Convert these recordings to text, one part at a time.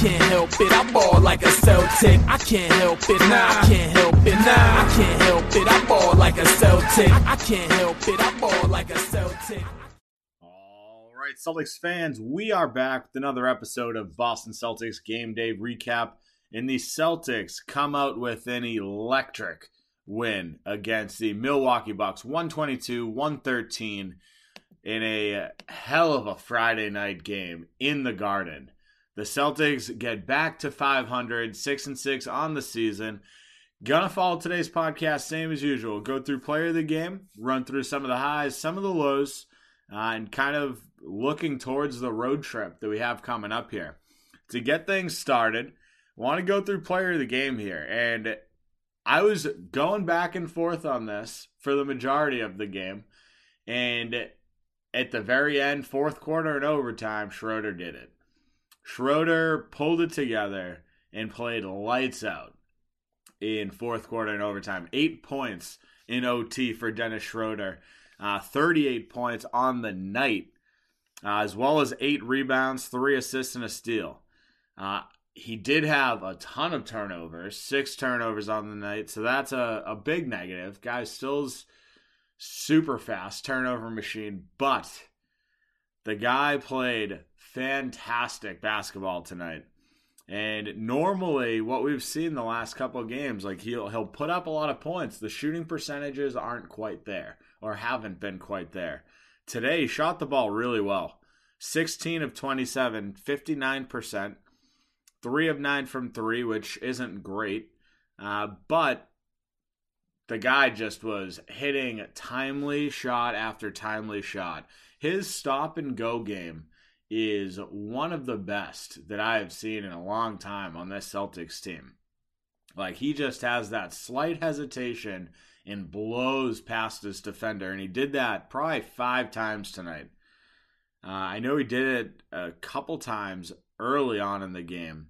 can't help it. I ball like a Celtic. I can't help it. Nah, I can't help it. Nah, I can't help it. I ball like a Celtic. I can't help it. I ball like a Celtic. All right, Celtics fans, we are back with another episode of Boston Celtics Game Day Recap. And the Celtics come out with an electric win against the Milwaukee Bucks 122 113 in a hell of a Friday night game in the Garden. The Celtics get back to 500, 6 and 6 on the season. Gonna follow today's podcast, same as usual. Go through player of the game, run through some of the highs, some of the lows, uh, and kind of looking towards the road trip that we have coming up here. To get things started, want to go through player of the game here. And I was going back and forth on this for the majority of the game. And at the very end, fourth quarter and overtime, Schroeder did it. Schroeder pulled it together and played lights out in fourth quarter and overtime. Eight points in OT for Dennis Schroeder, uh, 38 points on the night, uh, as well as eight rebounds, three assists, and a steal. Uh, he did have a ton of turnovers, six turnovers on the night, so that's a, a big negative. Guy still's super fast turnover machine, but the guy played fantastic basketball tonight. And normally, what we've seen the last couple of games, like he'll he'll put up a lot of points. The shooting percentages aren't quite there, or haven't been quite there. Today, he shot the ball really well. 16 of 27, 59%, 3 of 9 from 3, which isn't great. Uh, but the guy just was hitting timely shot after timely shot. His stop and go game is one of the best that I have seen in a long time on this Celtics team. Like he just has that slight hesitation and blows past his defender, and he did that probably five times tonight. Uh, I know he did it a couple times early on in the game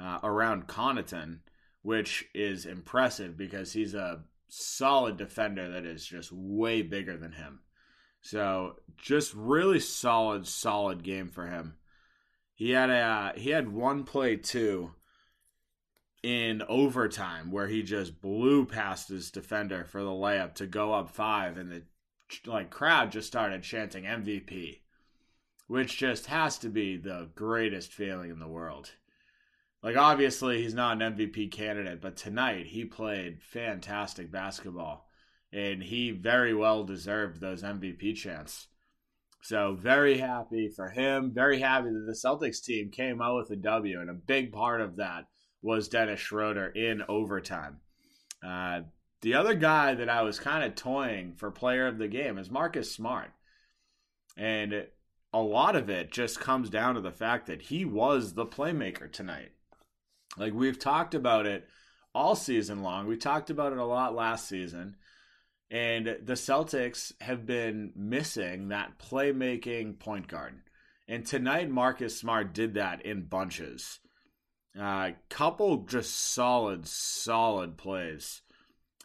uh, around Connaughton, which is impressive because he's a solid defender that is just way bigger than him. So just really solid, solid game for him. He had a uh, he had one play too in overtime where he just blew past his defender for the layup to go up five, and the like crowd just started chanting MVP, which just has to be the greatest feeling in the world. Like obviously he's not an MVP candidate, but tonight he played fantastic basketball and he very well deserved those MVP chants. So very happy for him. Very happy that the Celtics team came out with a W, and a big part of that was Dennis Schroeder in overtime. Uh, the other guy that I was kind of toying for player of the game is Marcus Smart, and a lot of it just comes down to the fact that he was the playmaker tonight. Like we've talked about it all season long. We talked about it a lot last season. And the Celtics have been missing that playmaking point guard. And tonight, Marcus Smart did that in bunches. Uh, couple just solid, solid plays.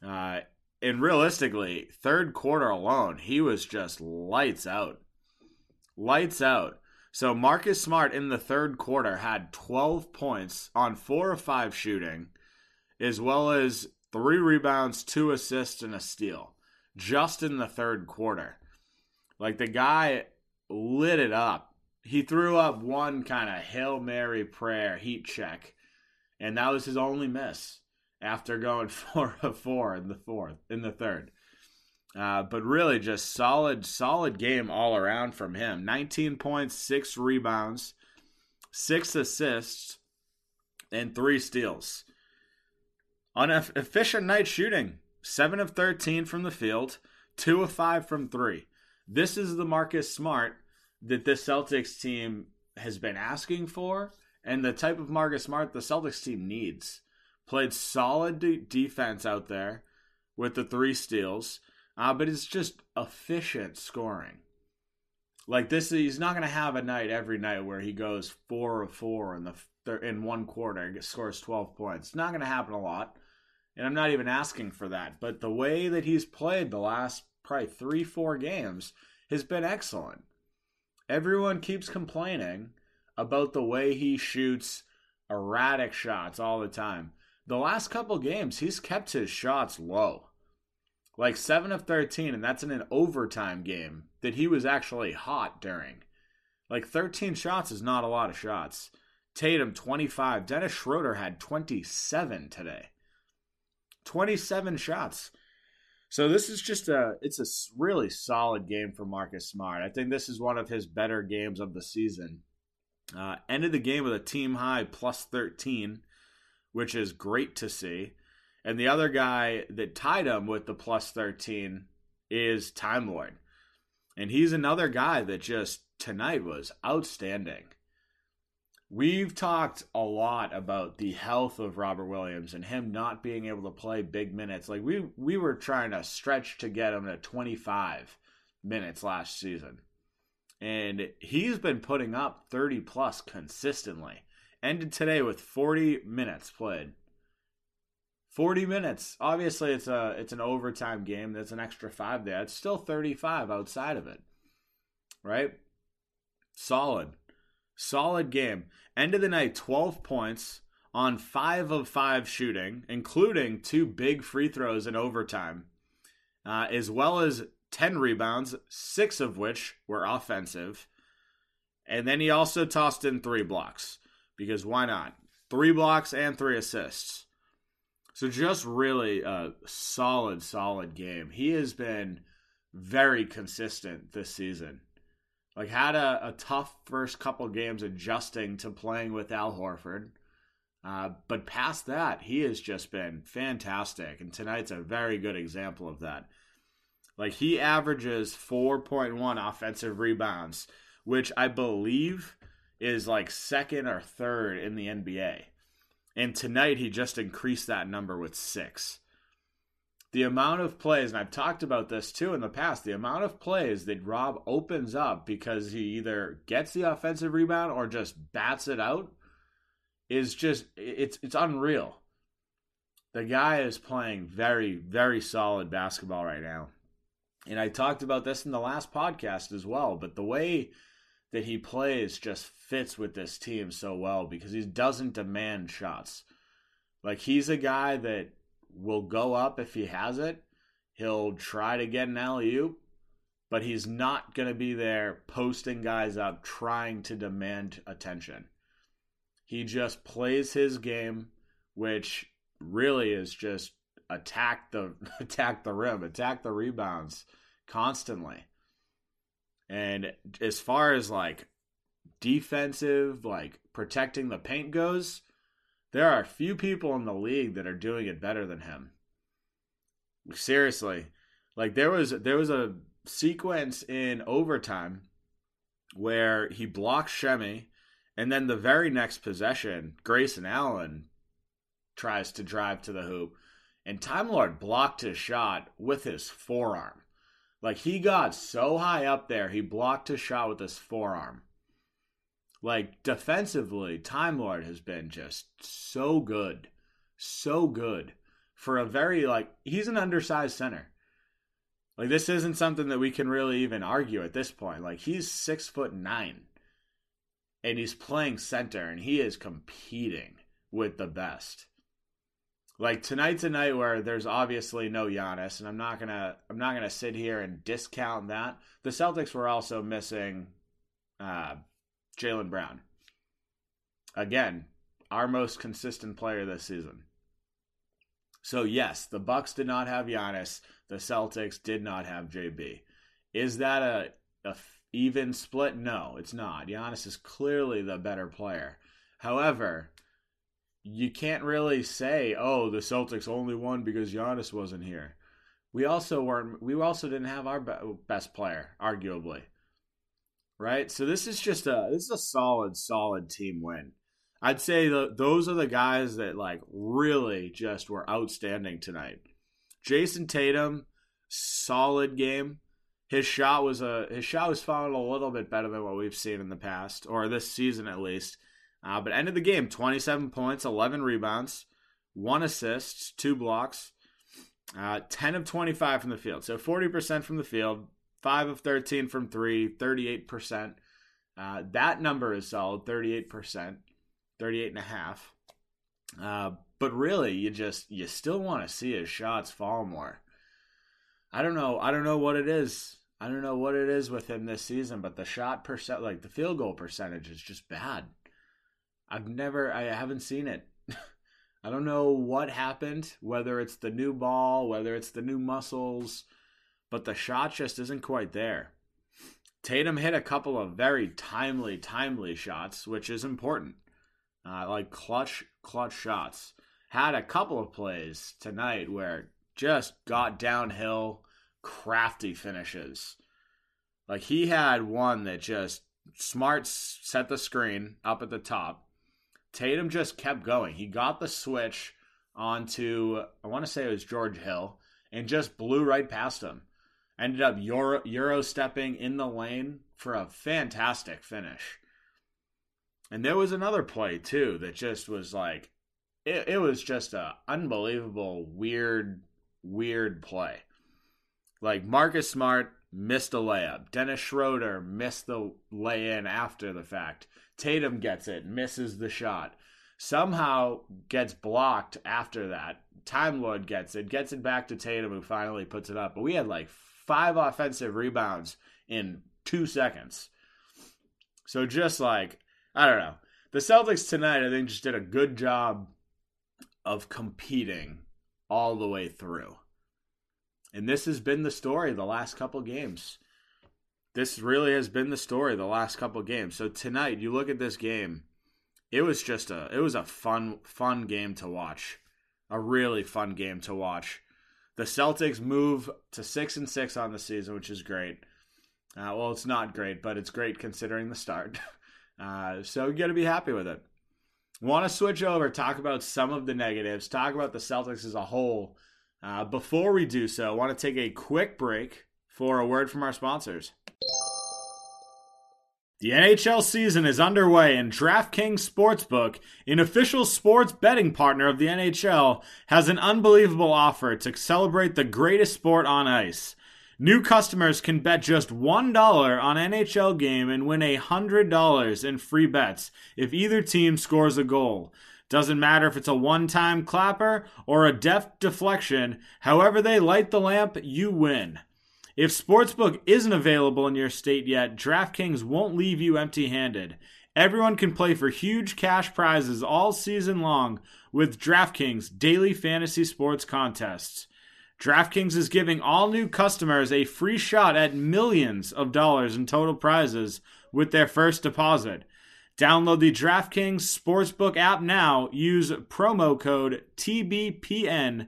Uh, and realistically, third quarter alone, he was just lights out. Lights out. So Marcus Smart in the third quarter had 12 points on four of five shooting, as well as three rebounds, two assists, and a steal just in the third quarter. Like the guy lit it up. He threw up one kind of Hail Mary prayer heat check, and that was his only miss after going four of four in the fourth, in the third. Uh, but really, just solid, solid game all around from him. 19 points, six rebounds, six assists, and three steals. On an efficient night shooting, 7 of 13 from the field, 2 of 5 from 3. This is the Marcus Smart that this Celtics team has been asking for and the type of Marcus Smart the Celtics team needs. Played solid de- defense out there with the three steals, uh, but it's just efficient scoring. Like this, he's not going to have a night every night where he goes four of four in the in one quarter, scores twelve points. It's not going to happen a lot. And I'm not even asking for that. But the way that he's played the last probably three, four games has been excellent. Everyone keeps complaining about the way he shoots erratic shots all the time. The last couple games, he's kept his shots low. Like 7 of 13, and that's in an overtime game that he was actually hot during. Like 13 shots is not a lot of shots. Tatum 25. Dennis Schroeder had 27 today. 27 shots. So this is just a it's a really solid game for Marcus Smart. I think this is one of his better games of the season. Uh, ended the game with a team high plus 13, which is great to see. And the other guy that tied him with the plus 13 is Time Lord. And he's another guy that just tonight was outstanding. We've talked a lot about the health of Robert Williams and him not being able to play big minutes. Like we we were trying to stretch to get him to 25 minutes last season. And he's been putting up 30 plus consistently. Ended today with 40 minutes played. 40 minutes. Obviously it's a it's an overtime game. That's an extra 5 there. It's still 35 outside of it. Right? Solid. Solid game. End of the night, 12 points on 5 of 5 shooting, including two big free throws in overtime, uh, as well as 10 rebounds, six of which were offensive. And then he also tossed in three blocks, because why not? Three blocks and three assists. So just really a solid, solid game. He has been very consistent this season. Like had a, a tough first couple games adjusting to playing with Al Horford. Uh, but past that, he has just been fantastic. And tonight's a very good example of that. Like he averages 4.1 offensive rebounds, which I believe is like second or third in the NBA. And tonight he just increased that number with six the amount of plays, and I've talked about this too in the past, the amount of plays that Rob opens up because he either gets the offensive rebound or just bats it out is just it's it's unreal. The guy is playing very very solid basketball right now. And I talked about this in the last podcast as well, but the way that he plays just fits with this team so well because he doesn't demand shots. Like he's a guy that will go up if he has it. He'll try to get an alley oop, but he's not going to be there posting guys up trying to demand attention. He just plays his game, which really is just attack the attack the rim, attack the rebounds constantly. And as far as like defensive, like protecting the paint goes, there are few people in the league that are doing it better than him. Seriously. Like there was there was a sequence in overtime where he blocks Semi and then the very next possession, Grayson Allen tries to drive to the hoop and Time Lord blocked his shot with his forearm. Like he got so high up there, he blocked his shot with his forearm. Like defensively, Time Lord has been just so good. So good. For a very like he's an undersized center. Like this isn't something that we can really even argue at this point. Like he's six foot nine. And he's playing center and he is competing with the best. Like tonight's a night where there's obviously no Giannis, and I'm not gonna I'm not gonna sit here and discount that. The Celtics were also missing uh, Jaylen Brown. Again, our most consistent player this season. So yes, the Bucks did not have Giannis. The Celtics did not have JB. Is that a, a even split? No, it's not. Giannis is clearly the better player. However, you can't really say, "Oh, the Celtics only won because Giannis wasn't here." We also weren't. We also didn't have our best player, arguably right? So this is just a this is a solid, solid team win. I'd say the, those are the guys that like really just were outstanding tonight. Jayson Tatum, solid game. His shot was a his shot was falling a little bit better than what we've seen in the past, or this season at least. Uh, but of the game 27 points, 11 rebounds, one assist, two blocks, uh, 10 of 25 from the field. So 40% from the field, 5 of 13 from 3, 38%. Uh, that number is solid, 38%. 38 and a half. Uh, but really, you just you still want to see his shots fall more. I don't know. I don't know what it is. I don't know what it is with him this season, but the shot percent, like the field goal percentage, is just bad. I've never, I haven't seen it. I don't know what happened, whether it's the new ball, whether it's the new muscles, but the shot just isn't quite there. Tatum hit a couple of very timely, timely shots, which is important. Uh, like clutch, clutch shots. Had a couple of plays tonight where just got downhill, crafty finishes. Like he had one that just smart set the screen up at the top. Tatum just kept going. He got the switch onto I want to say it was George Hill and just blew right past him. Ended up Euro, Euro stepping in the lane for a fantastic finish. And there was another play too that just was like it, it was just a unbelievable weird weird play. Like Marcus Smart missed a layup. Dennis Schroeder missed the lay in after the fact. Tatum gets it, misses the shot. Somehow gets blocked after that. Time Lord gets it, gets it back to Tatum, who finally puts it up. But we had like five offensive rebounds in two seconds. So just like, I don't know. The Celtics tonight, I think, just did a good job of competing all the way through. And this has been the story the last couple games. This really has been the story the last couple games. So tonight, you look at this game, it was just a it was a fun fun game to watch. A really fun game to watch. The Celtics move to 6 and 6 on the season, which is great. Uh, well, it's not great, but it's great considering the start. Uh, so you got to be happy with it. Want to switch over, talk about some of the negatives, talk about the Celtics as a whole. Uh, before we do so, I want to take a quick break for a word from our sponsors. The NHL season is underway, and DraftKings Sportsbook, an official sports betting partner of the NHL, has an unbelievable offer to celebrate the greatest sport on ice. New customers can bet just $1 on NHL game and win $100 in free bets if either team scores a goal. Doesn't matter if it's a one time clapper or a deft deflection, however they light the lamp, you win. If Sportsbook isn't available in your state yet, DraftKings won't leave you empty handed. Everyone can play for huge cash prizes all season long with DraftKings daily fantasy sports contests. DraftKings is giving all new customers a free shot at millions of dollars in total prizes with their first deposit. Download the DraftKings Sportsbook app now. Use promo code TBPN.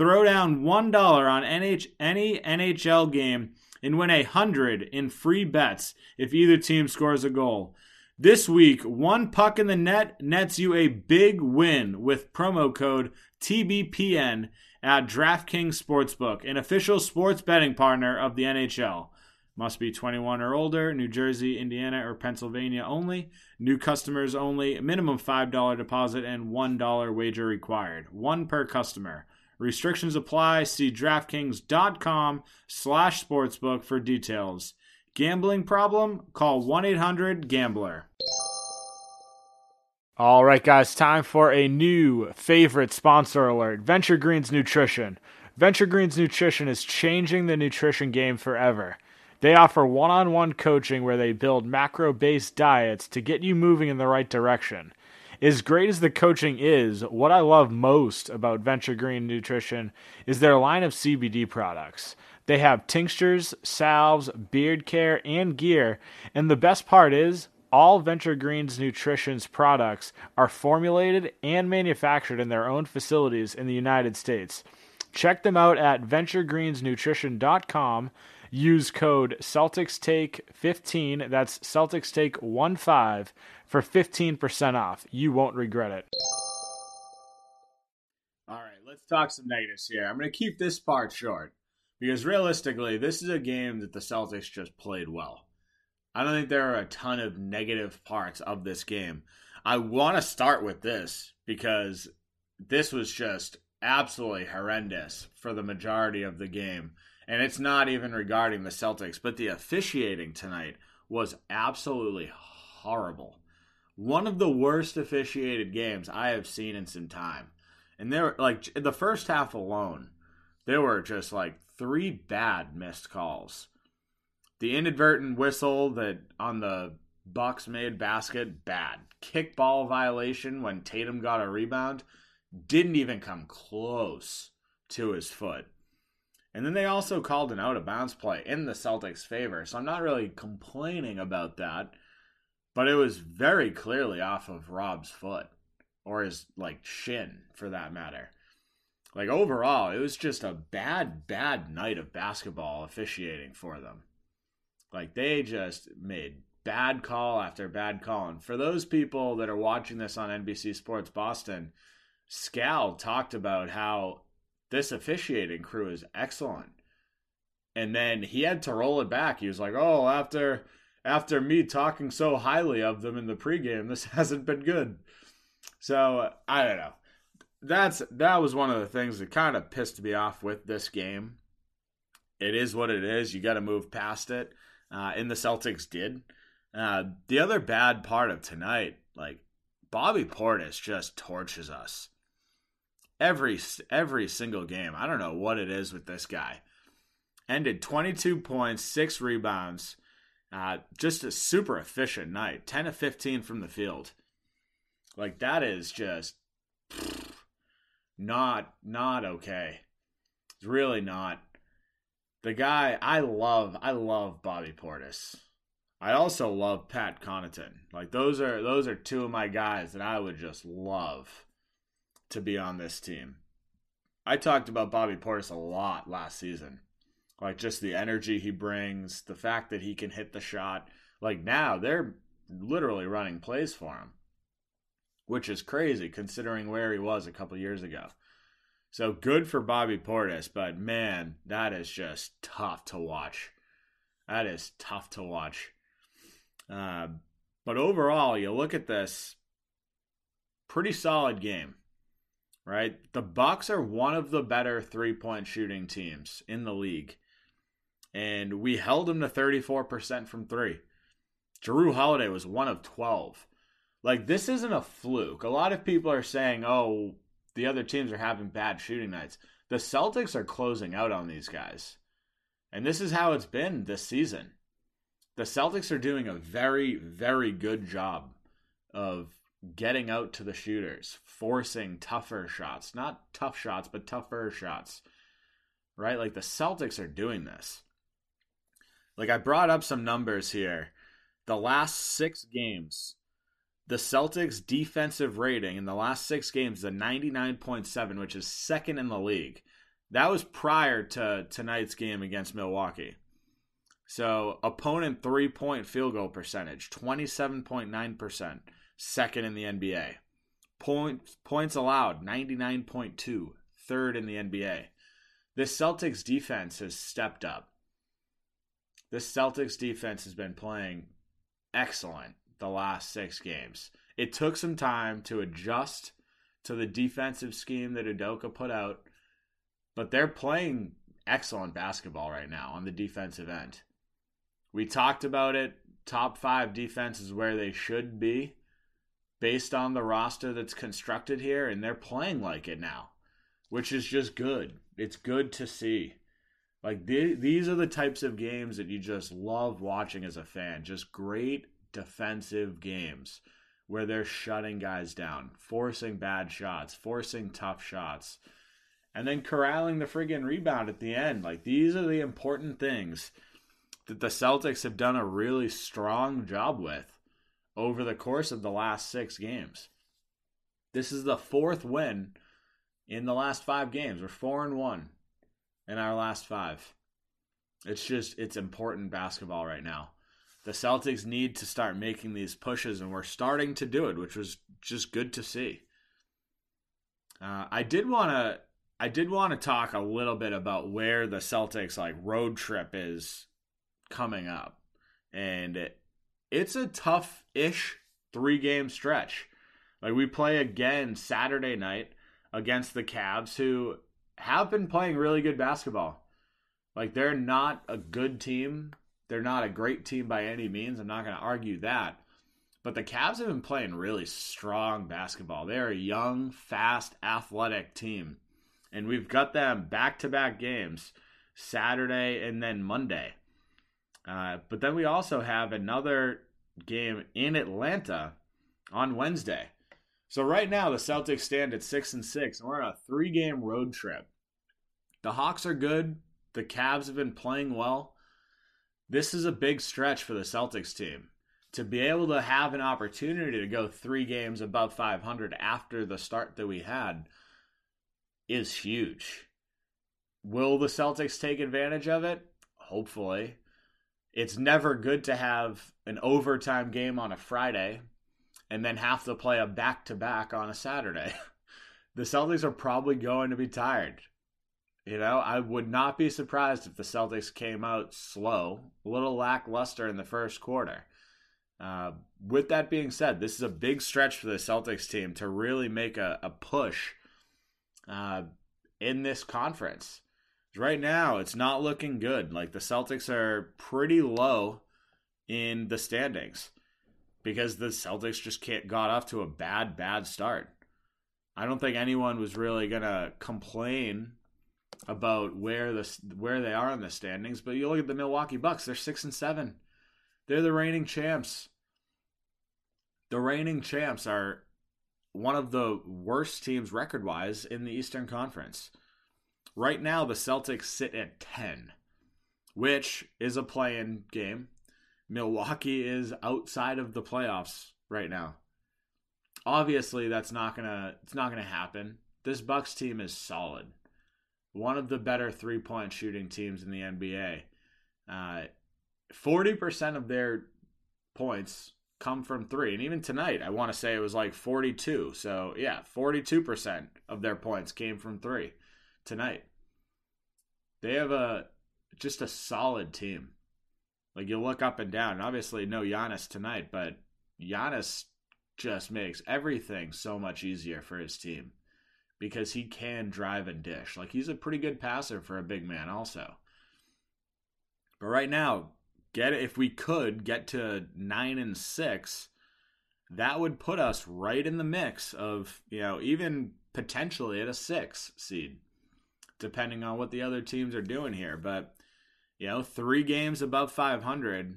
Throw down $1 on NH- any NHL game and win a 100 in free bets if either team scores a goal. This week, one puck in the net nets you a big win with promo code TBPN at DraftKings Sportsbook, an official sports betting partner of the NHL. Must be 21 or older, New Jersey, Indiana, or Pennsylvania only. New customers only. Minimum $5 deposit and $1 wager required. One per customer. Restrictions apply. See DraftKings.com slash sportsbook for details. Gambling problem? Call 1-800-GAMBLER. All right, guys, time for a new favorite sponsor alert Venture Greens Nutrition. Venture Greens Nutrition is changing the nutrition game forever. They offer one on one coaching where they build macro based diets to get you moving in the right direction. As great as the coaching is, what I love most about Venture Green Nutrition is their line of CBD products. They have tinctures, salves, beard care, and gear, and the best part is all Venture Greens Nutrition's products are formulated and manufactured in their own facilities in the United States. Check them out at venturegreensnutrition.com. Use code Celtics Take 15. that's CelticsTake15, for 15% off. You won't regret it. All right, let's talk some negatives here. I'm going to keep this part short because realistically, this is a game that the Celtics just played well. I don't think there are a ton of negative parts of this game. I want to start with this because this was just absolutely horrendous for the majority of the game. And it's not even regarding the Celtics, but the officiating tonight was absolutely horrible. one of the worst officiated games I have seen in some time. And there, like the first half alone, there were just like three bad missed calls. The inadvertent whistle that on the Bucks made basket, bad. Kickball violation when Tatum got a rebound, didn't even come close to his foot. And then they also called an out of bounds play in the Celtics' favor. So I'm not really complaining about that. But it was very clearly off of Rob's foot. Or his like shin for that matter. Like overall, it was just a bad, bad night of basketball officiating for them. Like they just made bad call after bad call. And for those people that are watching this on NBC Sports Boston, Scal talked about how this officiating crew is excellent. And then he had to roll it back. He was like, "Oh, after after me talking so highly of them in the pregame, this hasn't been good." So I don't know. That's that was one of the things that kind of pissed me off with this game. It is what it is. You got to move past it, uh, and the Celtics did. Uh, the other bad part of tonight, like Bobby Portis, just torches us every every single game. I don't know what it is with this guy. Ended 22 points, six rebounds. Uh, just a super efficient night. 10 of 15 from the field. Like that is just pff, not not okay. It's really not. The guy I love, I love Bobby Portis. I also love Pat Connaughton. Like those are those are two of my guys that I would just love to be on this team. I talked about Bobby Portis a lot last season. Like just the energy he brings, the fact that he can hit the shot. Like now they're literally running plays for him, which is crazy considering where he was a couple years ago. So good for Bobby Portis, but man, that is just tough to watch. That is tough to watch. Uh, but overall, you look at this pretty solid game right? The Bucks are one of the better three-point shooting teams in the league. And we held them to 34% from 3. Jrue Holiday was one of 12. Like this isn't a fluke. A lot of people are saying, "Oh, the other teams are having bad shooting nights." The Celtics are closing out on these guys. And this is how it's been this season. The Celtics are doing a very very good job of getting out to the shooters, forcing tougher shots. Not tough shots, but tougher shots. Right? Like the Celtics are doing this. Like I brought up some numbers here. The last six games, the Celtics' defensive rating in the last six games is a 99.7, which is second in the league. That was prior to tonight's game against Milwaukee. So, opponent three point field goal percentage, 27.9% second in the NBA. Points points allowed 99.2, third in the NBA. This Celtics defense has stepped up. This Celtics defense has been playing excellent the last 6 games. It took some time to adjust to the defensive scheme that Udoka put out, but they're playing excellent basketball right now on the defensive end. We talked about it. Top five defense is where they should be based on the roster that's constructed here, and they're playing like it now, which is just good. It's good to see. Like these are the types of games that you just love watching as a fan. Just great defensive games where they're shutting guys down, forcing bad shots, forcing tough shots, and then corralling the friggin' rebound at the end. Like these are the important things that the Celtics have done a really strong job with over the course of the last six games. This is the fourth win in the last five games. We're four and one in our last five. It's just it's important basketball right now. The Celtics need to start making these pushes, and we're starting to do it, which was just good to see. Uh, I did want to I did want to talk a little bit about where the Celtics like road trip is coming up, and it, it's a tough ish three game stretch. Like we play again Saturday night against the Cavs, who have been playing really good basketball. Like they're not a good team. They're not a great team by any means. I'm not going to argue that. But the Cavs have been playing really strong basketball. They're a young, fast, athletic team. And we've got them back to back games Saturday and then Monday. Uh, but then we also have another game in Atlanta on Wednesday. So right now the Celtics stand at six and six, and we're on a three game road trip. The Hawks are good. The Cavs have been playing well. This is a big stretch for the Celtics team. To be able to have an opportunity to go three games above 500 after the start that we had is huge. Will the Celtics take advantage of it? Hopefully. It's never good to have an overtime game on a Friday and then have to play a back to back on a Saturday. the Celtics are probably going to be tired. You know, I would not be surprised if the Celtics came out slow, a little lackluster in the first quarter. Uh, with that being said, this is a big stretch for the Celtics team to really make a, a push uh, in this conference. Right now, it's not looking good. Like the Celtics are pretty low in the standings because the Celtics just can't got off to a bad, bad start. I don't think anyone was really gonna complain about where the where they are in the standings, but you look at the Milwaukee Bucks; they're six and seven. They're the reigning champs. The reigning champs are one of the worst teams record wise in the Eastern Conference. Right now, the Celtics sit at 10, which is a play in game. Milwaukee is outside of the playoffs right now. Obviously, that's not gonna it's not gonna happen. This Bucks team is solid, one of the better three point shooting teams in the NBA. Uh, forty percent of their points come from three, and even tonight, I want to say it was like forty two. So yeah, forty two percent of their points came from three tonight. They have a just a solid team. Like you look up and down. Obviously, no Giannis tonight, but Giannis just makes everything so much easier for his team because he can drive and dish. Like he's a pretty good passer for a big man, also. But right now, get if we could get to nine and six, that would put us right in the mix of you know even potentially at a six seed, depending on what the other teams are doing here. But you know, three games above 500.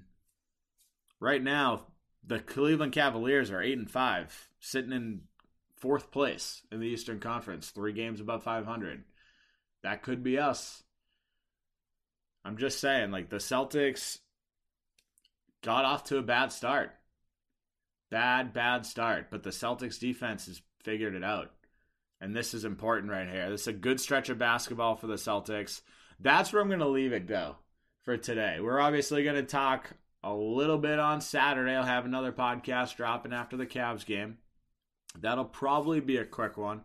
Right now, the Cleveland Cavaliers are eight and five, sitting in fourth place in the Eastern Conference, three games above 500. That could be us. I'm just saying, like the Celtics got off to a bad start. Bad, bad start. But the Celtics defense has figured it out. And this is important right here. This is a good stretch of basketball for the Celtics. That's where I'm going to leave it go for today. We're obviously going to talk a little bit on Saturday. I'll have another podcast dropping after the Cavs game. That'll probably be a quick one.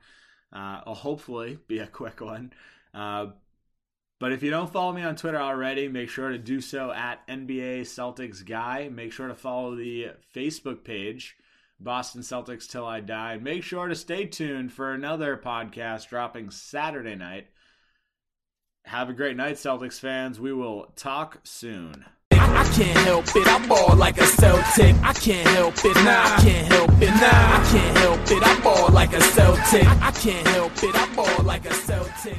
Uh, will hopefully be a quick one. Uh, but if you don't follow me on Twitter already, make sure to do so at NBA Celtics Guy. Make sure to follow the Facebook page, Boston Celtics Till I Die. Make sure to stay tuned for another podcast dropping Saturday night have a great night, Celtics fans. We will talk soon. I can't help it, I ball like a Celtic. I can't help it, nah. I can't help it, nah. I can't help it, I ball like a Celtic. I can't help it, I ball like a Celtic.